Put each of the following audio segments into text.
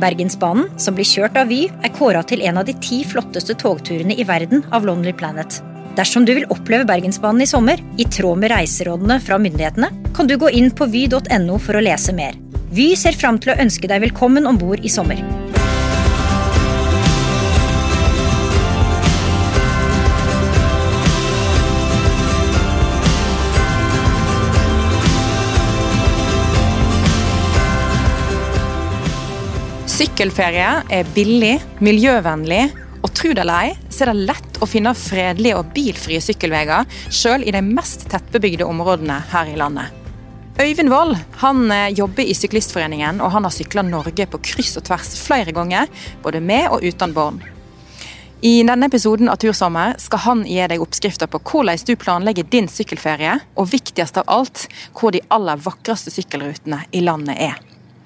Bergensbanen, som blir kjørt av Vy, er kåra til en av de ti flotteste togturene i verden av Lonely Planet. Dersom du vil oppleve Bergensbanen i sommer, i tråd med reiserådene fra myndighetene, kan du gå inn på vy.no for å lese mer. Vy ser fram til å ønske deg velkommen om bord i sommer. Sykkelferie er billig, miljøvennlig, og tro det eller ei, så er det lett å finne fredelige og bilfrie sykkelveier selv i de mest tettbebygde områdene her i landet. Øyvind Wold han eh, jobber i Syklistforeningen, og han har sykla Norge på kryss og tvers flere ganger, både med og uten barn. I denne episoden av Tursommer skal han gi deg oppskrifter på hvordan du planlegger din sykkelferie, og viktigst av alt, hvor de aller vakreste sykkelrutene i landet er.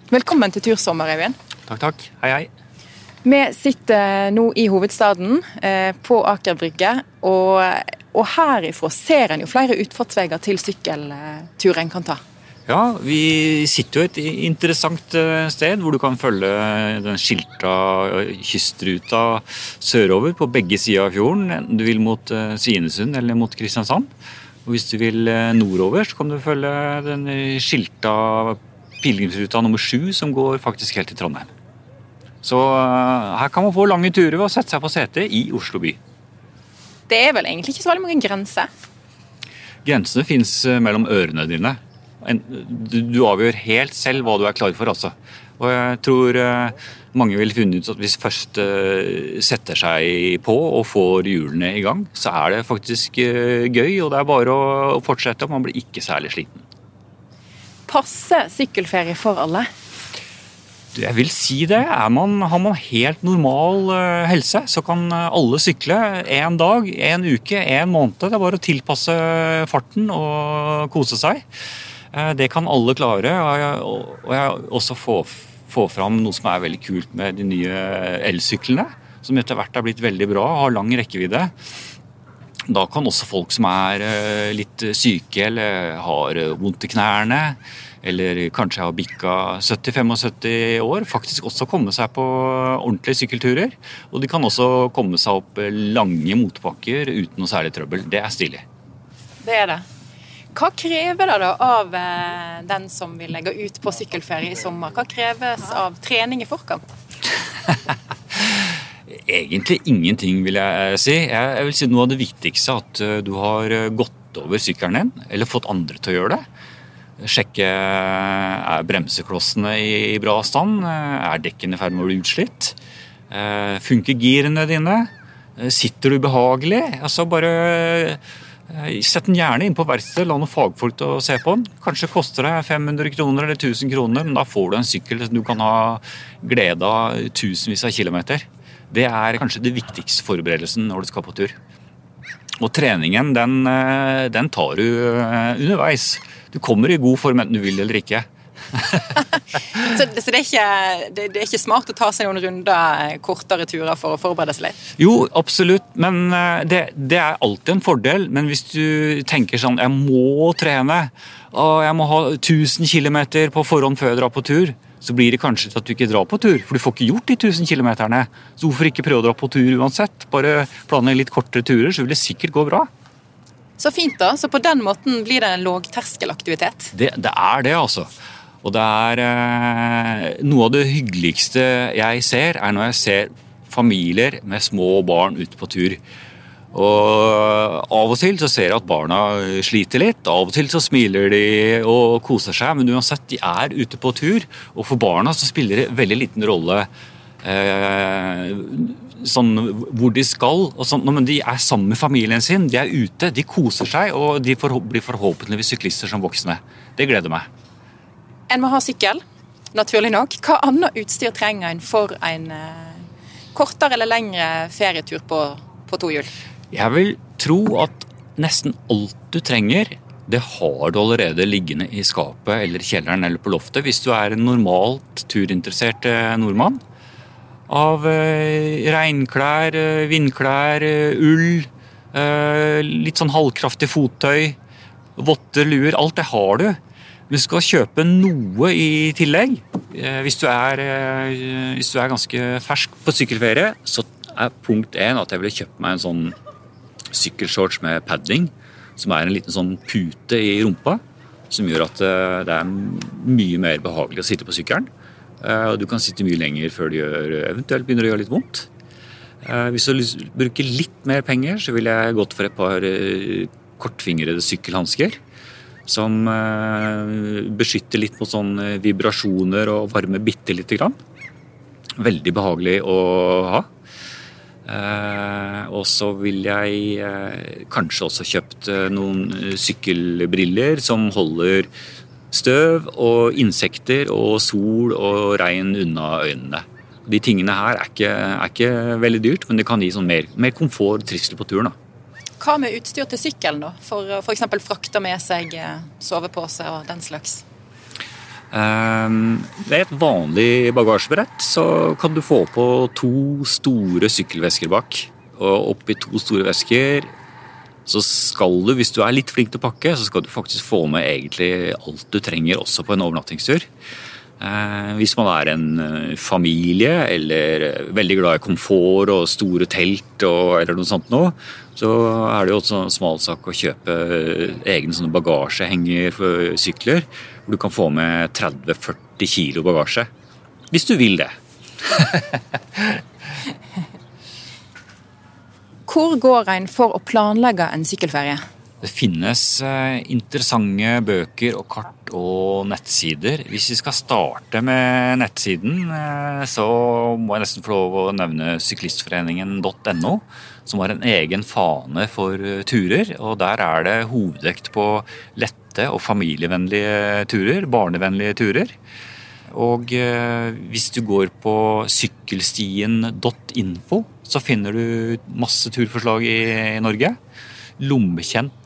Velkommen til Tursommer, Øyvind. Takk, takk. Hei, hei. Vi sitter nå i hovedstaden, eh, på Aker Brygge. Og, og herifra ser en jo flere utfartsveier til sykkeltur en kan ta. Ja, vi sitter jo et interessant eh, sted hvor du kan følge den skilta kystruta sørover på begge sider av fjorden. Enten du vil mot eh, Svinesund eller mot Kristiansand. Og hvis du vil eh, nordover, så kan du følge den skilta pilegrimsruta nummer sju som går faktisk helt til Trondheim. Så her kan man få lange turer ved å sette seg på setet i Oslo by. Det er vel egentlig ikke så veldig mange grenser? Grensene fins mellom ørene dine. Du avgjør helt selv hva du er klar for, altså. Og jeg tror mange vil funne ut at hvis først setter seg på og får hjulene i gang, så er det faktisk gøy, og det er bare å fortsette. og Man blir ikke særlig sliten. Passer sykkelferie for alle? Jeg vil si det. Man, har man helt normal helse, så kan alle sykle en dag, en uke, en måned. Det er bare å tilpasse farten og kose seg. Det kan alle klare. Og jeg også få, få fram noe som er veldig kult med de nye elsyklene. Som etter hvert er blitt veldig bra, og har lang rekkevidde. Da kan også folk som er litt syke eller har vondt i knærne, eller kanskje har bikka 70-75 år, faktisk også komme seg på ordentlige sykkelturer. Og de kan også komme seg opp lange motbakker uten noe særlig trøbbel. Det er stilig. Det er det. Hva krever det da av den som vil legge ut på sykkelferie i sommer? Hva kreves av trening i forkant? Egentlig ingenting, vil jeg si. Jeg vil si Noe av det viktigste at du har gått over sykkelen din, eller fått andre til å gjøre det. Sjekke er bremseklossene i bra stand, er dekkene i ferd med å bli utslitt. Funker girene dine? Sitter du behagelig? Altså bare Sett den gjerne inn på verkstedet, la noen fagfolk til å se på den. Kanskje koster det 500 kroner eller 1000 kroner, men da får du en sykkel som du kan ha glede av tusenvis av kilometer. Det er kanskje det viktigste forberedelsen når du skal på tur. Og treningen, den, den tar du underveis. Du kommer i god form enten du vil eller ikke. så, så det, er ikke, det, det, er ikke, smart å ta seg noen runder, kortere turer for å forberede seg litt? Jo, absolutt, men det, det, er alltid en fordel. Men hvis du tenker sånn jeg må trene, og jeg må ha 1000 km på forhånd før jeg drar på tur, så blir det kanskje til at du ikke drar på tur, for du får ikke gjort de 1000 km. Så hvorfor ikke prøve å dra på tur uansett? Bare planlegge litt kortere turer, så vil det sikkert gå bra. Så fint, da. Så på den måten blir det en lågterskelaktivitet? Det, det er det, altså. Og det er eh, Noe av det hyggeligste jeg ser, er når jeg ser familier med små barn ute på tur. Og Av og til så ser jeg at barna sliter litt, av og til så smiler de og koser seg, men uansett, de er ute på tur. Og for barna så spiller det veldig liten rolle eh, sånn hvor de skal. sånn, Men de er sammen med familien sin, de er ute, de koser seg, og de blir forhåpentligvis syklister som voksne. Det gleder meg. En må ha sykkel, naturlig nok. Hva annet utstyr trenger en for en kortere eller lengre ferietur på, på to hjul? Jeg vil tro at nesten alt du trenger, det har du allerede liggende i skapet eller kjelleren eller på loftet hvis du er en normalt turinteressert eh, nordmann. Av eh, regnklær, eh, vindklær, ull, litt sånn halvkraftig fottøy, votter, luer. Alt det har du. Du skal kjøpe noe i tillegg. Hvis du er, hvis du er ganske fersk på sykkelferie, så er punkt én at jeg ville kjøpt meg en sånn sykkelshorts med padding, som er en liten sånn pute i rumpa. Som gjør at eh, det er mye mer behagelig å sitte på sykkelen. Eh, og du kan sitte mye lenger før det gjør, eventuelt begynner å gjøre litt vondt. Eh, hvis du bruker litt mer penger, så ville jeg gått for et par kortfingrede sykkelhansker. Som beskytter litt mot sånne vibrasjoner og varmer bitte lite grann. Veldig behagelig å ha. Eh, og så vil jeg eh, kanskje også kjøpt eh, noen sykkelbriller som holder støv og insekter og sol og regn unna øynene. De tingene her er ikke, er ikke veldig dyrt, men det kan gi sånn mer, mer komfort og trivsel på turen. Da. Hva med utstyr til sykkelen, da? For f.eks. frakte med seg sovepose og den slags? Ehm, Ved et vanlig bagasjebrett så kan du få på to store sykkelvesker bak. Og oppi to store vesker så skal du, hvis du er litt flink til å pakke, så skal du faktisk få med egentlig alt du trenger også på en overnattingstur. Eh, hvis man er en eh, familie eller veldig glad i komfort og store telt og, eller noe sånt noe, så er det jo også en smal sak å kjøpe egne bagasjehenger for sykler. Hvor du kan få med 30-40 kilo bagasje. Hvis du vil det. Hvor går en for å planlegge en sykkelferie? Det finnes eh, interessante bøker og kart og nettsider. Hvis vi skal starte med nettsiden, eh, så må jeg nesten få lov å nevne syklistforeningen.no, som har en egen fane for eh, turer. og Der er det hovedvekt på lette og familievennlige turer, barnevennlige turer. Og hvis du går på sykkelstien.info, så finner du masse turforslag i Norge.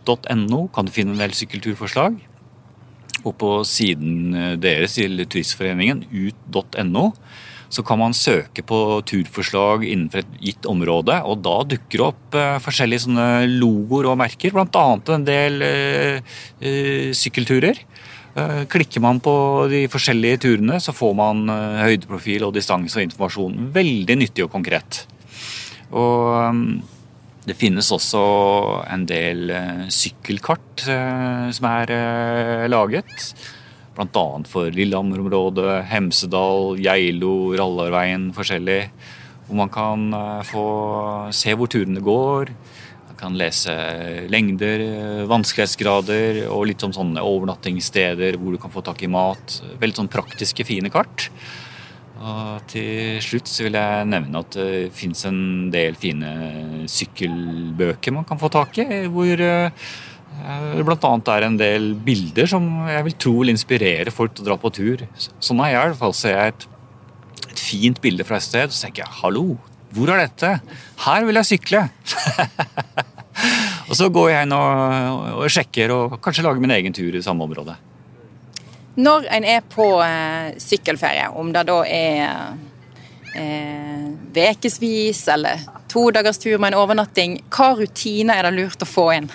Lommekjent.no kan du finne en del sykkelturforslag. Og på siden eh, deres til Turistforeningen, ut.no, så kan man søke på turforslag innenfor et gitt område. Og da dukker det opp eh, forskjellige sånne logoer og merker, bl.a. en del eh, sykkelturer. Klikker man på de forskjellige turene, så får man høydeprofil og distanse og informasjon. Veldig nyttig og konkret. Og det finnes også en del eh, sykkelkart eh, som er eh, laget. Bl.a. for Lillehammer-området, Hemsedal, Geilo, Rallarveien forskjellig. Hvor man kan få se hvor turene går. Man kan lese lengder, vanskelighetsgrader og litt om sånne overnattingssteder hvor du kan få tak i mat. Veldig sånn praktiske, fine kart. Og til slutt så vil jeg nevne at det fins en del fine sykkelbøker man kan få tak i. Hvor det eh, bl.a. er en del bilder som jeg vil tro vil inspirere folk til å dra på tur. Sånn er jeg i hvert fall. Ser jeg et, et fint bilde fra et sted, så tenker jeg 'hallo, hvor er dette? Her vil jeg sykle'. og så går jeg inn og, og sjekker og kanskje lager min egen tur i samme område. Når en er på eh, sykkelferie, om det da er ukevis eh, eller to dagers tur med en overnatting, hva rutiner er det lurt å få inn?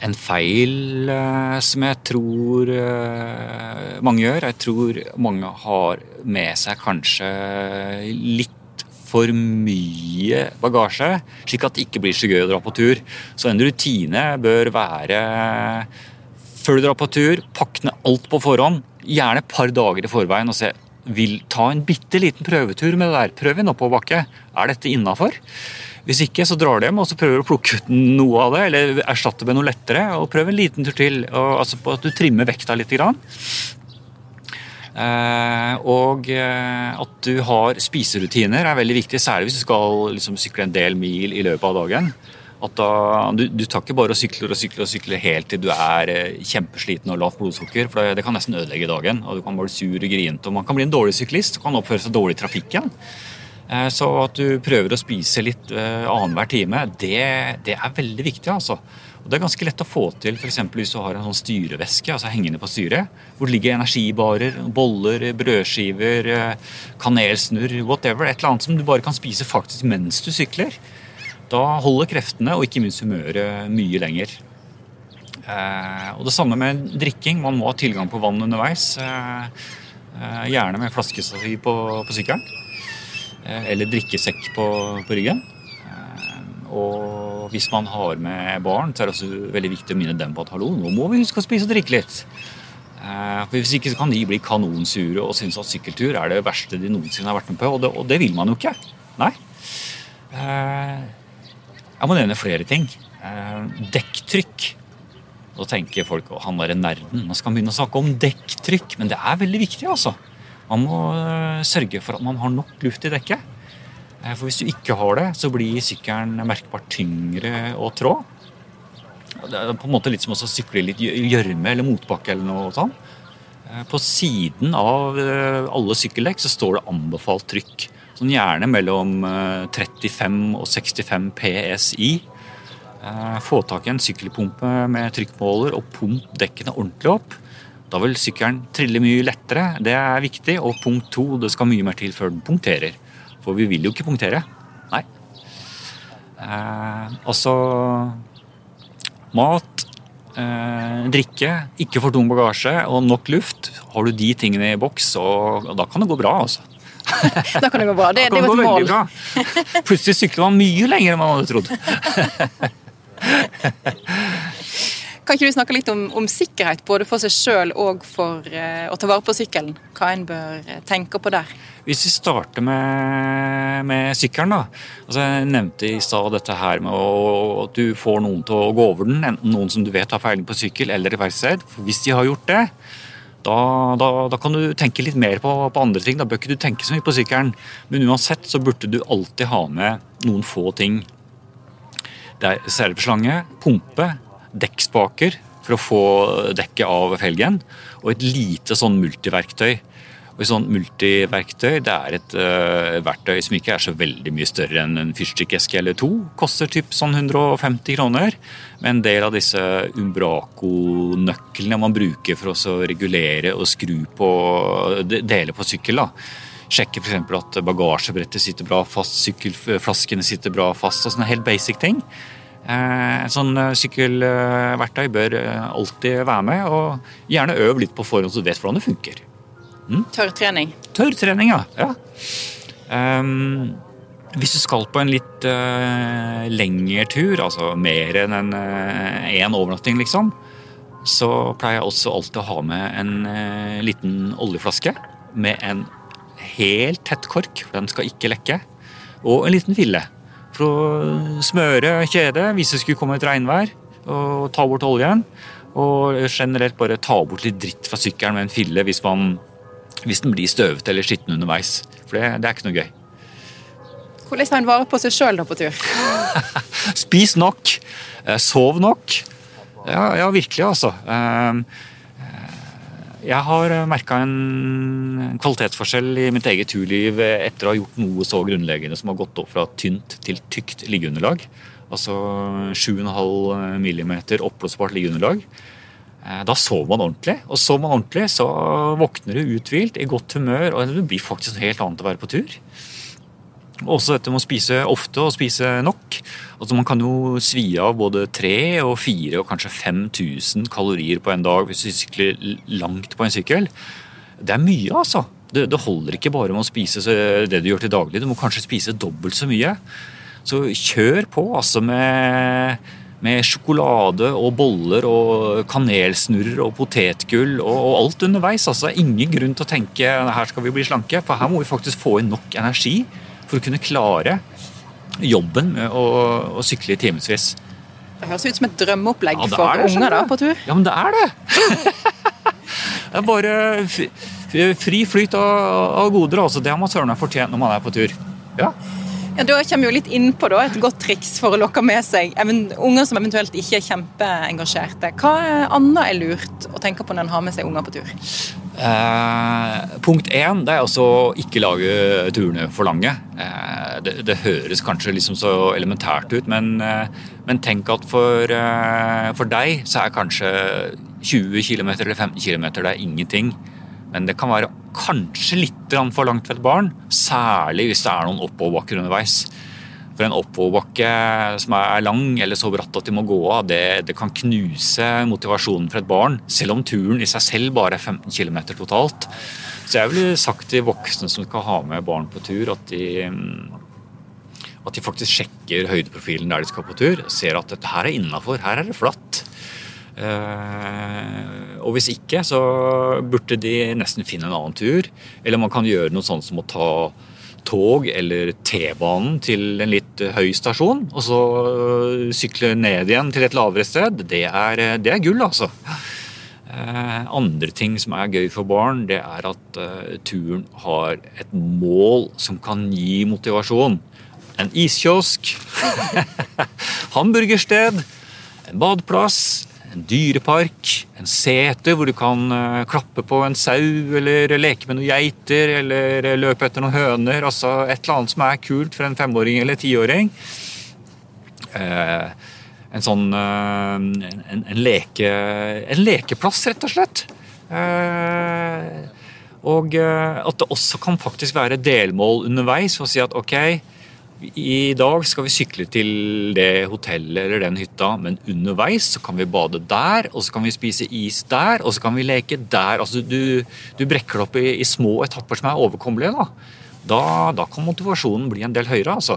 En feil eh, som jeg tror eh, mange gjør, jeg tror mange har med seg kanskje litt for mye bagasje, slik at det ikke blir så gøy å dra på tur. Så en rutine bør være før du drar på tur, pakk ned alt på forhånd. Gjerne et par dager i forveien og se vil ta en bitte liten prøvetur med det der. Prøv en oppoverbakke. Er dette innafor? Hvis ikke, så drar du hjem og så prøver du å plukke ut noe av det, eller erstatte med noe lettere. og Prøv en liten tur til, og, altså på at du trimmer vekta litt. Grann. Eh, og eh, at du har spiserutiner er veldig viktig, særlig hvis du skal liksom, sykle en del mil i løpet av dagen. At da, du, du tar ikke bare og sykler og sykler og sykler helt til du er eh, kjempesliten og lavt blodsukker. for det, kan nesten ødelegge dagen. og Du kan bli sur og grinete. og Man kan bli en dårlig syklist og kan oppføre seg dårlig i trafikken. Eh, så at du prøver å spise litt eh, annenhver time, det, det, er veldig viktig. altså. Og Det er ganske lett å få til f.eks. hvis du har en sånn styreveske altså hengende på styret, hvor det ligger energibarer, boller, brødskiver, kanelsnurr, whatever. Et eller annet som du bare kan spise faktisk mens du sykler. Da holder kreftene og ikke minst humøret mye lenger. Eh, og Det samme med drikking. Man må ha tilgang på vann underveis. Eh, eh gjerne med flaskestativ på, på sykkelen. Eller drikkesekk på, på ryggen. Og hvis man har med barn, så er det også veldig viktig å minne dem på at hallo, nå må vi huske å spise og drikke litt. For Hvis ikke så kan de bli kanonsure og synes at sykkeltur er det verste de noensinne har vært med på. Og det, og det vil man jo ikke. Nei. Eh, jeg må nevne flere ting. Eh, dekktrykk. Da tenker folk at han er nerden. Nå skal han begynne å snakke om dekktrykk. Men det er veldig viktig, altså. Man må sørge for at man har nok luft i dekket. Eh, for hvis du ikke har det, så blir sykkelen merkbart tyngre å trå. Det er på en måte litt som å sykle litt gjørme eller motbakke eller noe sånt. Eh, på siden av eh, alle sykkeldekk så står det anbefalt trykk. Sånn gjerne mellom 35 og 65 PSI. Få tak i en sykkelpumpe med trykkmåler og pump dekkene ordentlig opp. Da vil sykkelen trille mye lettere. Det er viktig. Og punkt to, det skal mye mer til før den punkterer. For vi vil jo ikke punktere. Nei. Eh, altså Mat, eh, drikke, ikke for tung bagasje og nok luft. Har du de tingene i boks, så da kan det gå bra, altså. Da kan det gå bra. Det, det var et mål. Bra. Plutselig sykler man mye lenger enn man hadde trodd. Kan ikke du snakke litt om, om sikkerhet, både for seg sjøl og for uh, å ta vare på sykkelen? Hva en bør eh, tenke på der? Hvis vi starter med, med sykkelen, da. Altså, jeg nevnte i stad dette her med å, at du får noen til å gå over den. Enten noen som du vet har feiling på sykkel, eller i verksted. Hvis de har gjort det, da, da, da, kan du tenke litt mer på, på, andre ting. Da bør ikke du tenke så mye på sykkelen. Men uansett så burde du alltid ha med noen få ting. Det er serveslange, pumpe, dekkspaker for å få dekket av felgen, og et lite sånn multiverktøy. Og et sånt multiverktøy det er et uh, verktøy som ikke er så veldig mye større enn en fyrstikkeske eller to. Koster typ sånn 150 kroner. med en del av disse Umbraco-nøklene man bruker for å regulere og skru på deler på sykkel. da. Sjekke f.eks. at bagasjebrettet sitter bra fast, sykkelflaskene sitter bra fast. og sånne helt basic ting. Eh, en sånn eh, sykkelverktøy bør alltid være med, og gjerne øv litt på forhånd så du vet hvordan det funker. Mm? Tørrtrening. Tørrtrening, ja. ja. Um, hvis du skal på en litt uh, lengre tur, altså mer enn en én uh, overnatting, liksom, så pleier jeg også alltid å ha med en uh, liten oljeflaske med en helt tett kork, for den skal ikke lekke, og en liten fille for å smøre kjedet hvis det skulle komme et regnvær, og ta bort oljen. Og generelt bare ta bort litt dritt fra sykkelen med en fille hvis, man, hvis den blir støvete eller skitten underveis. For det, det, er ikke noe gøy. Hvordan tar en vare på seg sjøl på tur? Spis nok. Eh, sov nok. Ja, ja virkelig, altså. Eh, jeg har merka en kvalitetsforskjell i mitt eget turliv etter å ha gjort noe så grunnleggende som har gått opp fra tynt til tykt liggeunderlag. Altså 7,5 mm oppblåsbart liggeunderlag. Eh, da sover man ordentlig. Og sover man ordentlig, så våkner du uthvilt, i godt humør, og det blir faktisk noe helt annet å være på tur. Også dette med å spise ofte og spise nok. Altså Man kan jo svi av både 3 og 4 og kanskje 5000 kalorier på en dag hvis du sykler langt på en sykkel. Det er mye, altså. Det, det holder ikke bare med å spise det du gjør til daglig. Du må kanskje spise dobbelt så mye. Så kjør på altså med, med sjokolade og boller og kanelsnurrer og potetgull og, og, alt underveis. Altså, det er ingen grunn til å tenke her skal vi bli slanke, for her må vi faktisk få inn nok energi for å kunne klare jobben med å, å sykle i timevis. Det høres ut som et drømmeopplegg ja, for unger da, på tur. Ja, men det er det! det er bare Fri flyt av, av goder, altså. Det har man søren meg fortjent når man er på tur. Ja. Ja, Da kommer vi jo litt innpå et godt triks for å lokke med seg unger som eventuelt ikke er kjempeengasjerte. Hva annet er lurt å tenke på når en har med seg unger på tur? Eh, punkt én det er også ikke lage turene for lange. Eh, det, det, høres kanskje liksom så elementært ut, men, eh, men tenk at for, eh, for, deg så er kanskje 20 km eller 15 km det er ingenting. Men det kan være kanskje litt for langt for et barn, særlig hvis det er noen oppoverbakker underveis. For en oppoverbakke som er lang eller så bratt at de må gå av, det, det, kan knuse motivasjonen for et barn, selv om turen i seg selv bare er 15 km totalt. Så jeg ville sagt til voksne som skal ha med barn på tur, at de, at de faktisk sjekker høydeprofilen der de skal på tur. Ser at dette her er innafor, her er det flatt. Eh, og hvis ikke, så burde de nesten finne en annen tur. Eller man kan gjøre noe sånt som å ta tog eller T-banen til en litt høy stasjon, og så sykle ned igjen til et lavere sted. Det er, det er gull, altså. Eh, andre ting som er gøy for barn, det er at uh, turen har et mål som kan gi motivasjon. En iskiosk, hamburgersted, en badeplass, en dyrepark, en sete hvor du kan uh, klappe på en sau eller leke med noen geiter eller løpe etter noen høner. Altså et eller annet som er kult for en femåring eller tiåring. Uh, en sånn en, en, leke, en, lekeplass, rett og slett. og at det også kan faktisk være delmål underveis. Og si at ok, i dag skal vi sykle til det hotellet eller den hytta, men underveis så kan vi bade der, og så kan vi spise is der, og så kan vi leke der. Altså Du, du brekker det opp i, i, små etapper som er overkommelige. Da. Da, da kan motivasjonen bli en del høyere, altså.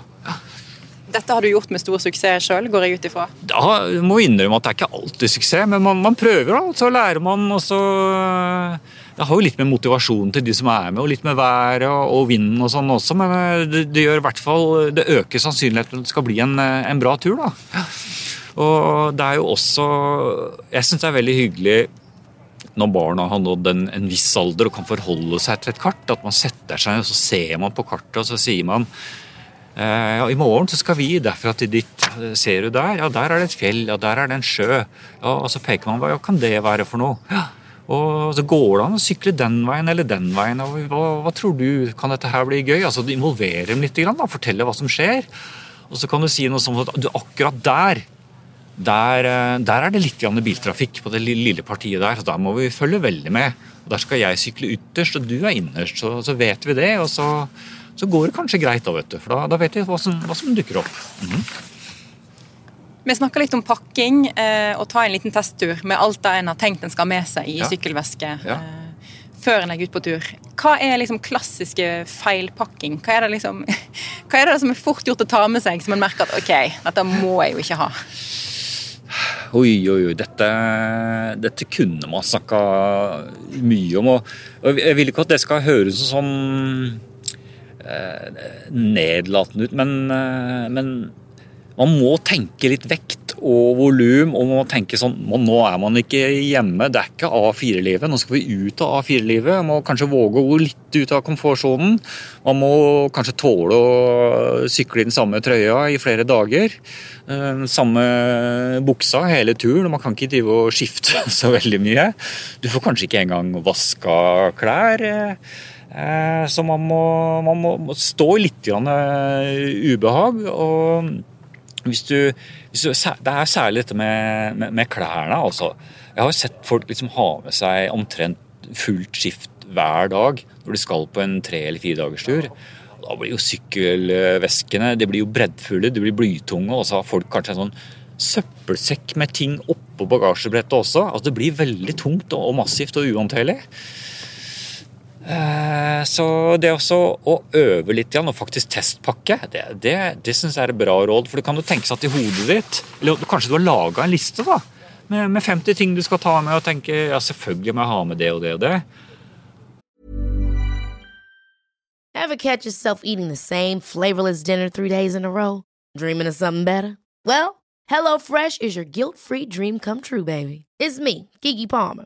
Dette har du gjort med stor suksess sjøl, går jeg ut ifra? Da må vi innrømme at det er ikke alltid suksess, men man, man prøver, da. Så lærer man, og så det har jo litt med motivasjonen til de som er med, og litt med været og, og vinden og sånn også, men eh, det, det, gjør i hvert fall Det øker sannsynligheten for at det skal bli en, eh, en bra tur, da. Og det er jo også Jeg syns det er veldig hyggelig når barna har nådd en, en, viss alder og kan forholde seg til et kart, at man setter seg og så ser man på kartet og så sier man eh, ja, I morgen så skal vi derfra til ditt. Ser du der? Ja, der er det et fjell. Ja, der er det en sjø. Ja, Og så peker man hva kan det være for noe? Ja, og så går det an å sykle den veien eller den veien. og Hva, hva tror du, kan dette her bli gøy? Altså Involvere dem litt, da, fortelle hva som skjer. Og så kan du si noe sånn at du, akkurat der, der, eh, der er det litt biltrafikk på det lille partiet der. så Da må vi følge veldig med. Og Der skal jeg sykle ytterst, og du er innerst. Så, så vet vi det. Og så, så, går det kanskje greit, da, vet du. For da, da vet vi hva som, hva som dukker opp. Mm -hmm. Vi snakka litt om pakking eh, og ta en liten testtur med alt det en har tenkt en skal ha med seg i ja. sykkelveske ja. eh, før en legger ut på tur. Hva er liksom klassiske feilpakking? Hva er, det liksom, hva er det som er fort gjort å ta med seg, som en merker at OK, dette må jeg jo ikke ha? Oi, oi, oi. Dette, dette kunne man snakka mye om. Og jeg vil ikke at det skal høres sånn eh, nedlatende ut, men, eh, men man må tenke litt vekt og volum. og man må tenke sånn, Nå er man ikke hjemme, det er ikke A4-livet. Nå skal vi ut av A4-livet. Man må kanskje våge å gå litt ut av komfortsonen. Man må kanskje tåle å sykle i den samme trøya i flere dager. Samme buksa hele turen. Man kan ikke drive og skifte så veldig mye. Du får kanskje ikke engang vaska klær. Eh, så man må, man må stå i litt ubehag. og hvis du, hvis du, det er særlig dette med, med, med klærne. altså. Jeg har sett folk liksom ha med seg omtrent fullt skift hver dag når de skal på en tre- eller fire dagers tur. Da blir jo sykkelveskene de blir jo breddfulle, de blir blytunge, og så har folk kanskje en sånn søppelsekk med ting oppå bagasjebrettet også. Altså Det blir veldig tungt og massivt og uhåndterlig. Eh, så det også å øve litt igjen og faktisk testpakke, det, det, det syns jeg er et bra råd. For det kan jo tenkes at i hodet ditt Eller kanskje du har laga en liste da, med, med 50 ting du skal ta med, og tenke ja, selvfølgelig må jeg ha med det og det og det. Ever catch yourself eating the same flavorless dinner three days in a row? Dreaming of something better? Well, HelloFresh is your guilt-free dream come true, baby. It's me, Kiki Palmer.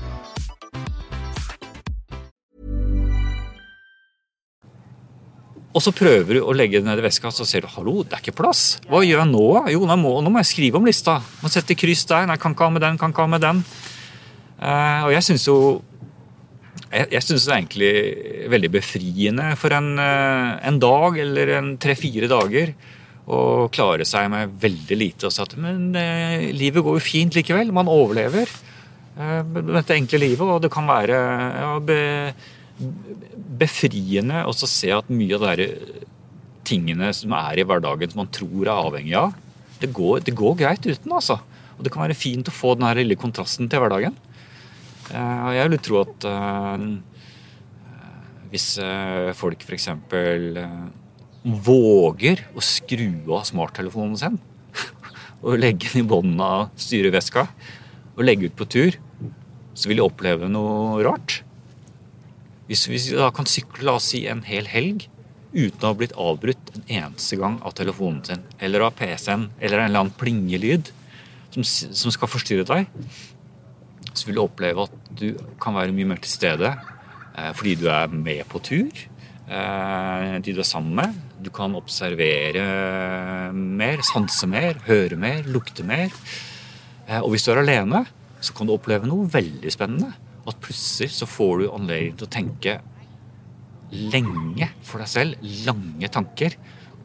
Og så prøver du å legge det ned i veska, så ser du hallo, det er ikke plass. Hva gjør jeg nå? Jo, nå må, nå må jeg skrive om lista. Må sette kryss der. Nei, kan ikke ha med den, kan ikke ha med den. Uh, og jeg syns jo jeg, jeg syns det er egentlig veldig befriende for en, uh, en dag eller en tre-fire dager å klare seg med veldig lite. Og si at men uh, livet går jo fint likevel. Man overlever dette enkle livet, og det kan være ja, be, befriende å se at mye av de tingene som er i hverdagen som man tror er avhengig av, det går, det går greit uten. altså. Og Det kan være fint å få den her lille kontrasten til hverdagen. Eh, og jeg vil tro at uh, hvis uh, folk f.eks. Våger å skru av smarttelefonen sin og legge den i bunnen av styreveska og legge ut på tur, så vil de oppleve noe rart. Hvis vi da kan sykle la oss si, en hel helg uten å ha blitt avbrutt en eneste gang av telefonen sin eller av PC-en eller en eller annen plingelyd som, som, skal forstyrre deg, så vil du oppleve at du kan være mye mer til stede eh, fordi du er med på tur. Eh, de du er sammen med. Du kan observere mer, sanse mer, høre mer, lukte mer. Eh, og hvis du er alene, så kan du oppleve noe veldig spennende at plutselig så får du anledning til å tenke lenge for deg selv. Lange tanker.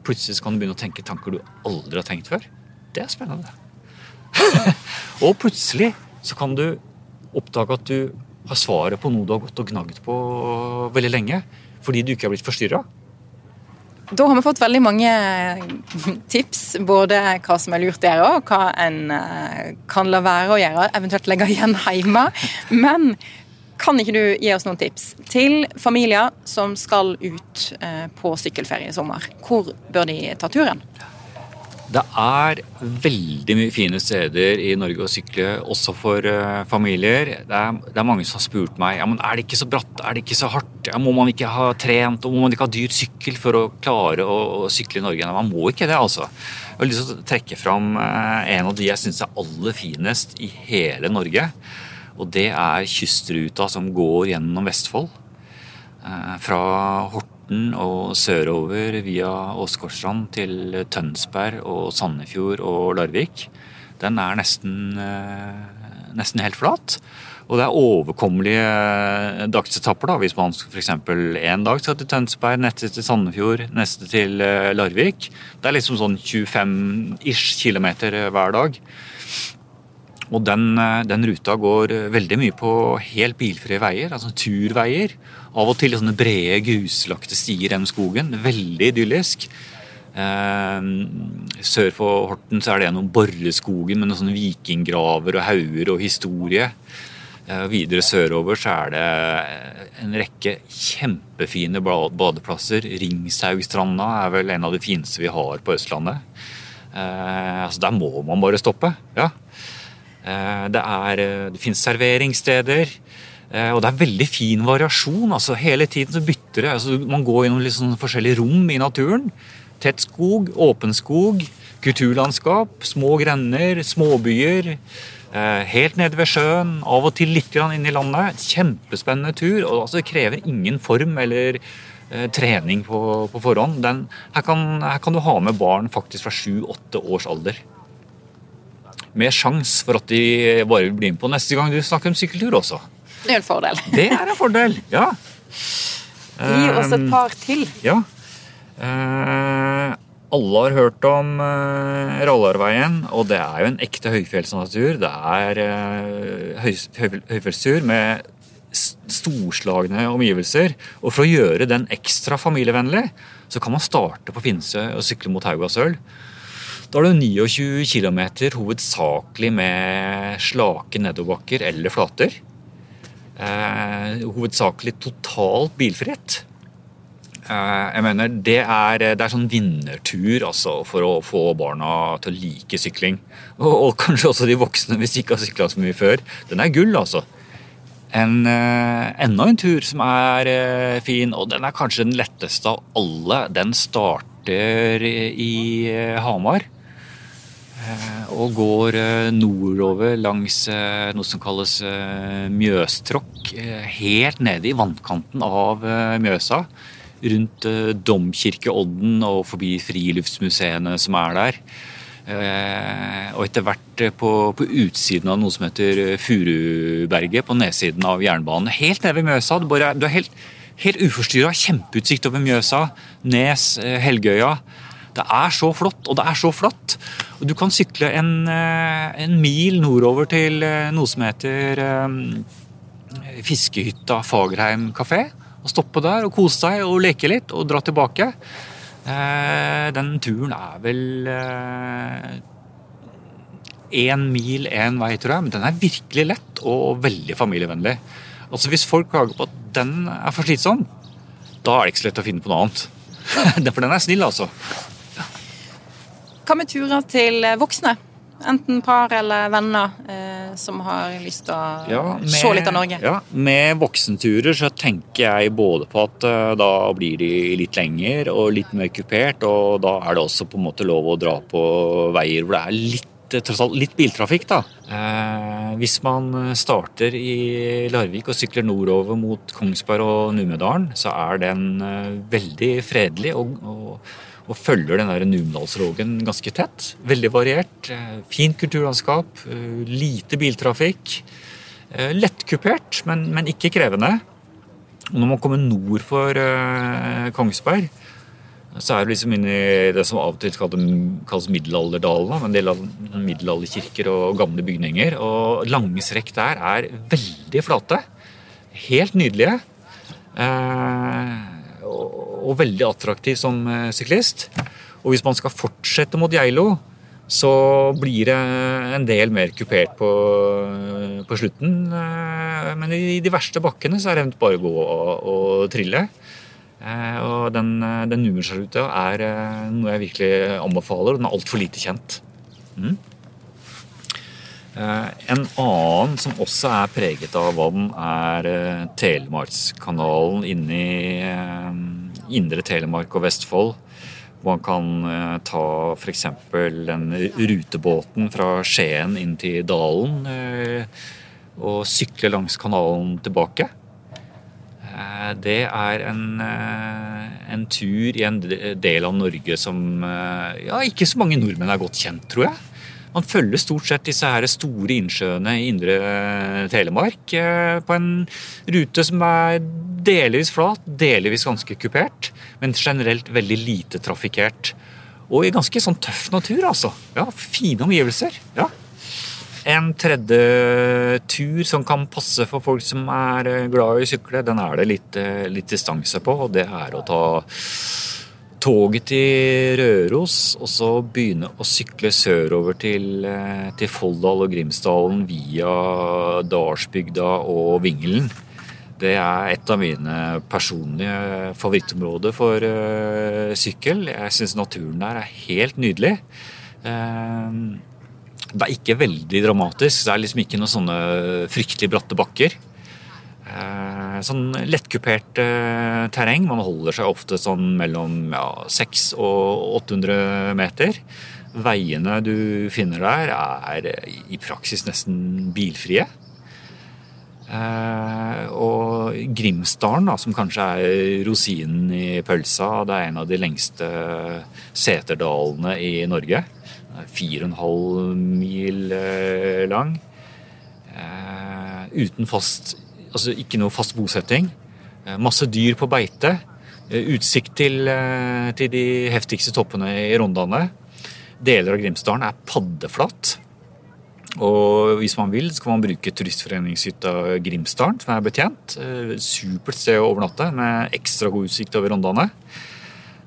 Plutselig kan du begynne å tenke tanker du aldri har tenkt før. Det er spennende. og plutselig så kan du oppdage at du har svaret på noe du har gått og gnagd på veldig lenge. Fordi du ikke har blitt forstyrra. Da har vi fått veldig mange tips, både hva som er lurt å gjøre, og hva en eh, kan la være å gjøre, eventuelt legge igjen hjemme. Men kan ikke du gi oss noen tips til familier som skal ut eh, på sykkelferie i sommer? Hvor bør de ta turen? Det er veldig mye fine steder i Norge å sykle, også for uh, familier. Det er, det er, mange som har spurt meg ja, men er det ikke så bratt, er det ikke så hardt. Ja, må man ikke ha trent og må man ikke ha dyr sykkel for å klare å, å sykle i Norge? Nei, man må ikke det, altså. Jeg har lyst til å trekke fram uh, en av de jeg syns er aller finest i hele Norge. Og det er kystruta som går gjennom Vestfold. Uh, fra Horten Horten og sørover via Åsgårdstrand til Tønsberg og Sandefjord og Larvik. Den er nesten, eh, nesten helt flat. Og det er overkommelige eh, dagsetapper. da, Hvis man f.eks. en dag skal til Tønsberg, neste til Sandefjord, neste til eh, Larvik. Det er liksom sånn 25-ish kilometer hver dag. Og den, den, ruta går veldig mye på helt bilfrie veier, altså turveier. Av og til sånne brede, gruslagte stier gjennom skogen. Veldig idyllisk. Eh, sør for Horten så er det gjennom Borreskogen med noen sånne vikinggraver og hauger og historie. Eh, videre sørover så er det en rekke kjempefine badeplasser. Ringshaugstranda er vel en av de fineste vi har på Østlandet. Eh, altså Der må man bare stoppe. ja. Eh, det, er, eh, det finnes serveringssteder. Eh, og det er veldig fin variasjon. altså Hele tiden så bytter det. altså Man går gjennom litt sånn forskjellige rom i naturen. Tett skog, åpen skog, kulturlandskap, små grender, småbyer. Helt nede ved sjøen, av og til litt inn i landet. Kjempespennende tur. og altså Det krever ingen form eller eh, trening på, på forhånd. Den, her, kan, her, kan, du ha med barn faktisk fra sju-åtte års alder med sjanse for at de bare vil bli med på neste gang du snakker om sykkeltur også. Det er en fordel. Det er en fordel, ja. Gi oss et par til. Ja. Uh, alle har hørt om uh, Rallarveien, og det er jo en ekte høyfjellsnatur. Det er høy, høy, høyfjellstur med storslagne omgivelser. Og for å gjøre den ekstra familievennlig, så kan man starte på Finse og sykle mot Haugasøl. Da er det 29 km hovedsakelig med slake nedoverbakker eller flater. Eh, hovedsakelig totalt bilfritt. Eh, jeg mener, det er, det er sånn vinnertur altså, for å få barna til å like sykling. Og, og kanskje også de voksne, hvis de ikke har sykla så mye før. Den er gull, altså. En, eh, enda en tur som er eh, fin, og den er kanskje den letteste av alle. Den starter i eh, Hamar. Eh, Og går eh, nordover langs eh, noe som kalles Mjøstråkk. Helt nede i vannkanten av Mjøsa. Rundt Domkirkeodden og forbi friluftsmuseene som er der. Og etter hvert på, på utsiden av noe som heter Furuberget, på nedsiden av jernbanen. Helt nede ved Mjøsa. Du, bare, du er helt, helt uforstyrra. Kjempeutsikt over Mjøsa, Nes, Helgøya. Det er så flott, og det er så flatt. Og du kan sykle en, eh, en mil nordover til eh, noe som heter eh, Fiskehytta Fagerheim kafé. Og stoppe der og kose seg og leke litt og dra tilbake. Den turen er vel én mil én vei, tror jeg. Men den er virkelig lett og veldig familievennlig. Altså Hvis folk klager på at den er for slitsom, da er det ikke så lett å finne på noe annet. For den er snill, altså. Hva med turer til voksne? Enten par eller venner eh, som har lyst til å Ja, med- se litt av Norge. Ja, Med voksenturer så tenker jeg både på at eh, da blir de litt lenger og litt mer kupert, og da er det også på en måte lov å dra på veier hvor det er litt, eh, tross alt litt biltrafikk. da. Eh, hvis man starter i Larvik og sykler nordover mot Kongsberg og Numedalen, så er den eh, veldig fredelig og, og, og følger den Numedalsrågen ganske tett. Veldig variert. eh, Fint kulturlandskap, eh, lite biltrafikk. Eh, Lettkupert, men, men ikke krevende. Og når man kommer nord for Kongsberg, så er det liksom inne i det som av og til kalles- middelalderdalen. En del av middelalderkirker og gamle bygninger. Og lange strekk der er veldig flate. Helt nydelige. Og, og veldig attraktiv som eh, syklist. Og hvis man skal fortsette mot Geilo, så blir det en del mer kupert på, på slutten. eh, Men i de verste bakkene så er det bare å gå og, og trille. Eh, Og den, eh, den numersruta er eh, noe jeg virkelig anbefaler, og den er altfor lite kjent. Mm. Eh, En annen som også er preget av vann, er eh, Telemarkskanalen inne i eh, Indre Telemark og Vestfold. Hvor man kan eh, ta f.eks. den rutebåten fra Skien inn til Dalen eh, og sykle langs kanalen tilbake. Eh, Det er en, en tur i en del av Norge som ja, ikke så mange nordmenn er godt kjent, tror jeg. Man følger stort sett disse her store innsjøene i indre Telemark eh, på en rute som er delvis flat, delvis ganske kupert, men generelt veldig lite trafikkert. Og i ganske sånn tøff natur, altså. Ja, Fine omgivelser. ja. En tredje tur som kan passe for folk som er eh, glad i å sykle, den er det litt, eh, litt distanse på. og Det er å ta toget til Røros og så begynne å sykle sørover til, eh, til Folldal og Grimsdalen via Dalsbygda og Vingelen. Det er et av mine personlige favorittområder for eh, sykkel. Jeg syns naturen der er helt nydelig. Eh, det er ikke veldig dramatisk. Det er liksom ikke noen sånne fryktelig bratte bakker. Eh, Sånn lettkupert eh, terreng. Man holder seg ofte sånn mellom ja, 600 og 800 meter. Veiene du finner der, er eh, i praksis nesten bilfrie. Eh, og Grimsdalen, da, som kanskje er rosinen i pølsa, det er en av de lengste seterdalene i Norge. Den er Fire og en halv mil lang. Eh, uten fast Altså ikke noe fast bosetting. Eh, masse dyr på beite. Eh, utsikt til, eh, til de heftigste toppene i Rondane. Deler av Grimsdalen er paddeflatt. Og hvis man vil, så kan man bruke turistforeningshytta Grimsdalen, som er betjent. Supert sted å overnatte, med ekstra god utsikt over Rondane.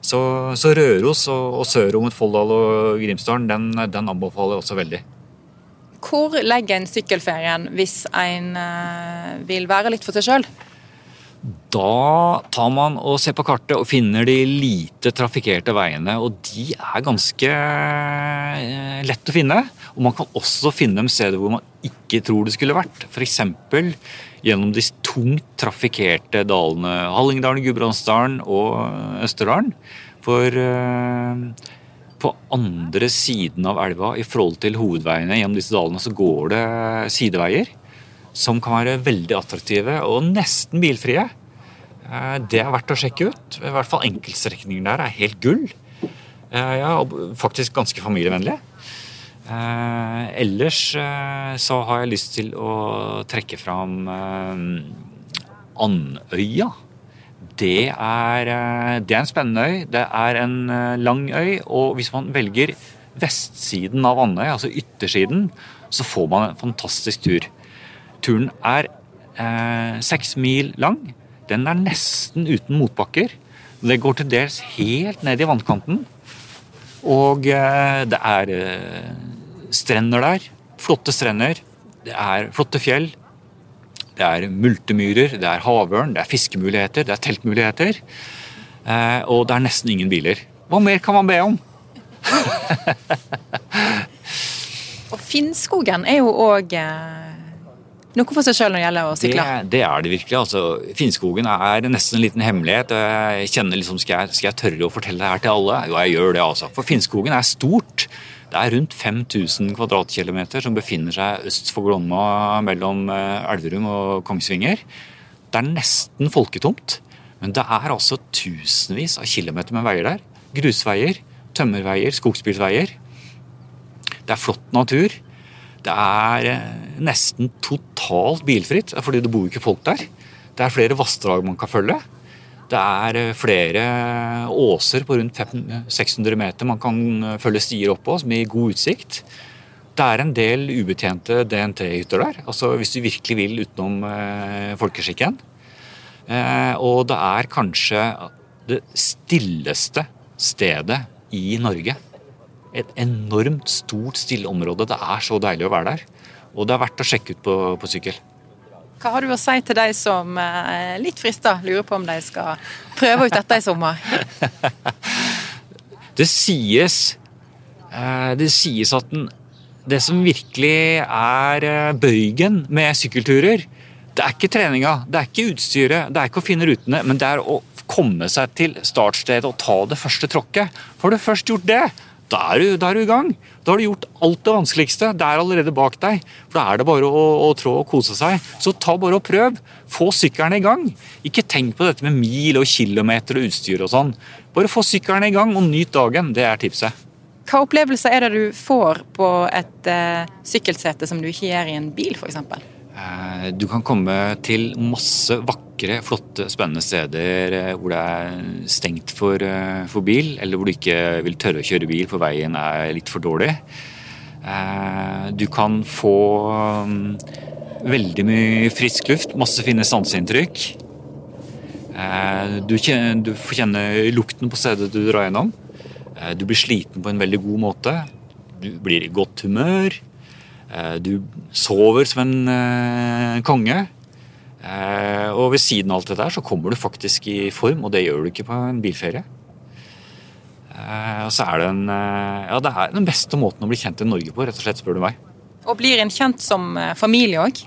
Så, så Røros og, og mot Folldal og Grimsdalen, den, den anbefaler jeg også veldig. Hvor legger en sykkelferien hvis en eh, vil være litt for seg sjøl? Da tar man og ser på kartet og finner de lite trafikkerte veiene. Og de er ganske eh, lett å finne. Og man kan også finne dem steder hvor man ikke tror det skulle vært. F.eks. gjennom de tungt trafikkerte dalene Hallingdalen, Gudbrandsdalen og Østerdalen. For eh, på andre siden av elva i forhold til hovedveiene gjennom disse dalene så går det sideveier som kan være veldig attraktive og nesten bilfrie. Eh, det er verdt å sjekke ut. I hvert fall enkeltstrekningen der er helt gull. Eh, ja, og faktisk ganske familievennlig. Eh, ellers så har jeg lyst til å trekke fram Andøya. Det er, det er en spennende øy. Det er en lang øy, og hvis man velger vestsiden av Andøy, altså yttersiden, så får man en fantastisk tur. Turen er eh, seks mil lang. Den er nesten uten motbakker. Det går til dels helt ned i vannkanten. Og eh, det er eh, strender der. Flotte strender. Det er flotte fjell. Det er multemyrer, det er havørn, det er fiskemuligheter, det er teltmuligheter. Eh, og det er nesten ingen biler. Hva mer kan man be om? og Finnskogen er jo òg noe for seg sjøl når det gjelder å sykle? Det, det er det virkelig. altså. Finnskogen er nesten en liten hemmelighet. Jeg kjenner liksom, skal jeg, skal jeg tørre å fortelle det her til alle? Jo, jeg gjør det, altså. For Finnskogen er stort. Det er rundt 5000 kvadratkilometer som befinner seg øst for Glomma mellom eh, Elverum og Kongsvinger. Det er nesten folketomt. Men det er altså tusenvis av kilometer med veier der. Grusveier, tømmerveier, skogsbilveier. Det er flott natur. Det er eh, nesten totalt bilfritt, fordi det bor ikke folk der. Det er flere vassdrag man kan følge. Det er eh, flere åser på rundt 600 meter man kan eh, følge stier opp på, som gir god utsikt. Det er en del ubetjente DNT-hytter der, altså hvis du virkelig vil utenom eh, folkeskikken. Og det er kanskje det stilleste stedet i Norge et enormt stort stilleområde. Det er så deilig å være der. Og det er verdt å sjekke ut på, på sykkel. Hva har du å si til de som er litt frista lurer på om de skal prøve ut dette i sommer? det sies eh, Det sies at den, det som virkelig er eh, bøygen med sykkelturer, det er ikke treninga, det er ikke utstyret, det er ikke å finne rutene, men det er å komme seg til startstedet og ta det første tråkket. Får du først gjort det, da er, du, da er, du, i gang. Da har du gjort alt det vanskeligste. Det er allerede bak deg. For Da er det bare å, å trå og kose seg. Så ta bare og prøv. Få sykkelen i gang. Ikke tenk på dette med mil og kilometer og utstyr og sånn. Bare få sykkelen i gang og nyt dagen. Det er tipset. Hva opplevelser er det du får på et uh, sykkelsete som du ikke gjør i en bil, f.eks.? Eh, du kan komme til masse vakre, flotte, spennende steder eh, hvor det er stengt for, eh, for, bil, eller hvor du ikke vil tørre å kjøre bil for veien er litt for dårlig. Du kan få mm, veldig mye frisk luft, masse fine sanseinntrykk. Du, du får kjenne lukten på stedet du drar gjennom. Du blir sliten på en veldig god måte. Du blir i godt humør. Eh, du sover som en eh, konge. Eh, og ved siden av alt det der så kommer du faktisk i form, og det gjør du ikke på en bilferie. Og så er det en Ja, det er den beste måten å bli kjent i Norge på, rett og slett, spør du meg. Og blir en kjent som familie òg?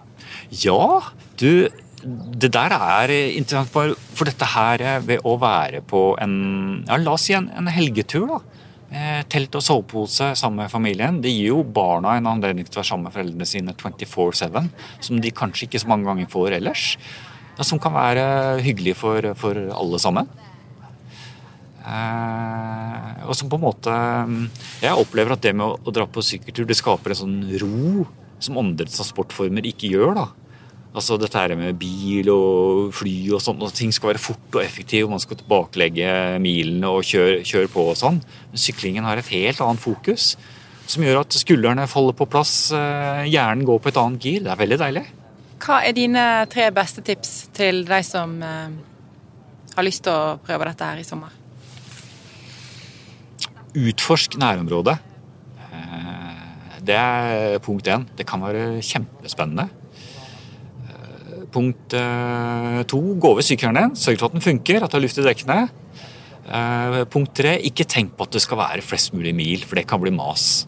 Ja, du det der er interessant, for dette her ved å være på en ja, La oss si en, en helgetur, da. Eh, telt og sovepose sammen med familien. Det gir jo barna en anledning til å være sammen med foreldrene sine 24-7, som de kanskje ikke så mange ganger får ellers. Som kan være hyggelig for, for alle sammen. Eh, og som på en måte Jeg opplever at det med å, å dra på sykkeltur det skaper en sånn ro som andre transportformer ikke gjør. da. Altså dette her med bil og fly og sånn, og ting skal være fort og effektivt, man skal tilbakelegge milene og kjøre, kjøre, på og sånn. Men syklingen har et helt annet fokus, som gjør at skuldrene faller på plass, eh, hjernen går på et annet gir. Det er veldig deilig. Hva er dine tre beste tips til de som eh, har lyst til å prøve dette her i sommer? Utforsk nærområdet. Eh, det er punkt én. Det kan være kjempespennende punkt eh, to, gå over sykkelen din. Sørg for at den funker, at du har luft i dekkene. Eh, punkt tre, ikke tenk på at det skal være flest mulig mil, for det kan bli mas.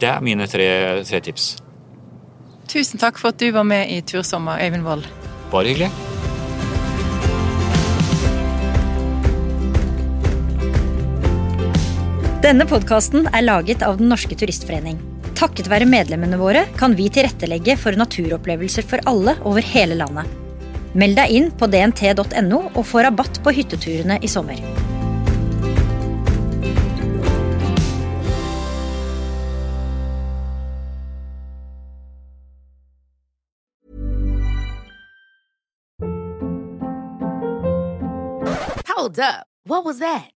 Det er mine tre, tre tips. Tusen takk for at du var med i Tursommer, Øyvind Wold. Bare hyggelig. Denne podkasten er laget av Den norske turistforening. Takket være medlemmene våre kan vi tilrettelegge for naturopplevelser for alle over hele landet. Meld deg inn på dnt.no og få rabatt på hytteturene i sommer. Hold up. What was that?